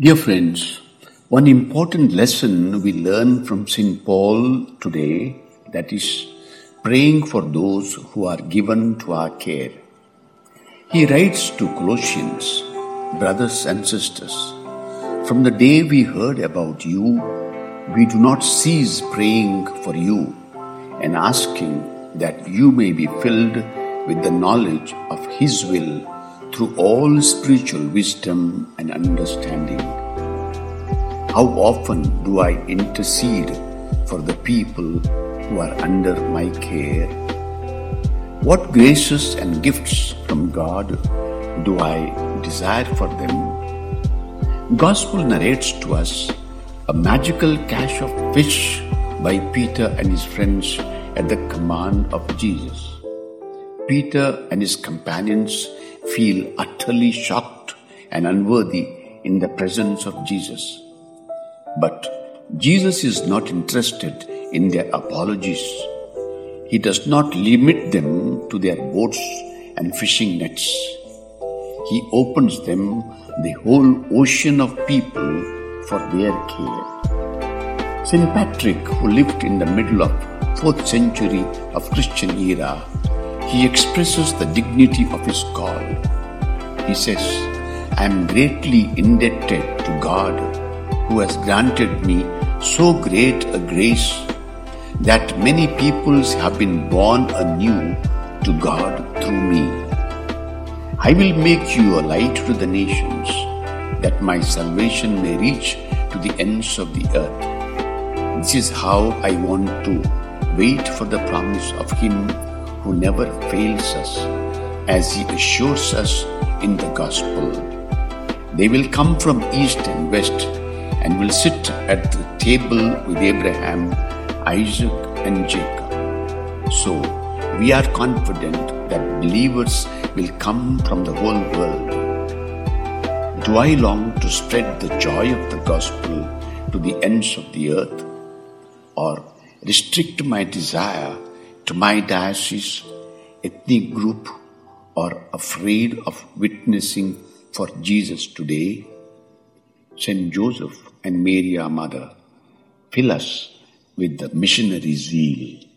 Dear friends, one important lesson we learn from St. Paul today that is praying for those who are given to our care. He writes to Colossians, brothers and sisters, from the day we heard about you, we do not cease praying for you and asking that you may be filled with the knowledge of His will through all spiritual wisdom and understanding. How often do I intercede for the people who are under my care? What graces and gifts from God do I desire for them? Gospel narrates to us a magical catch of fish by Peter and his friends at the command of Jesus. Peter and his companions feel utterly shocked and unworthy in the presence of Jesus. But Jesus is not interested in their apologies. He does not limit them to their boats and fishing nets. He opens them the whole ocean of people for their care. St. Patrick, who lived in the middle of 4th century of Christian era, he expresses the dignity of his call. He says, I am greatly indebted to God who has granted me so great a grace that many peoples have been born anew to God through me. I will make you a light to the nations, that my salvation may reach to the ends of the earth. This is how I want to wait for the promise of Him who never fails us, as he assures us in the gospel. They will come from east and west and will sit at the table with Abraham, Isaac, and Jacob. So, we are confident that believers will come from the whole world. Do I long to spread the joy of the gospel to the ends of the earth? Or restrict my desire to my diocese, ethnic group, are afraid of witnessing for Jesus today, Saint Joseph and Mary, our mother, fill us with the missionary zeal.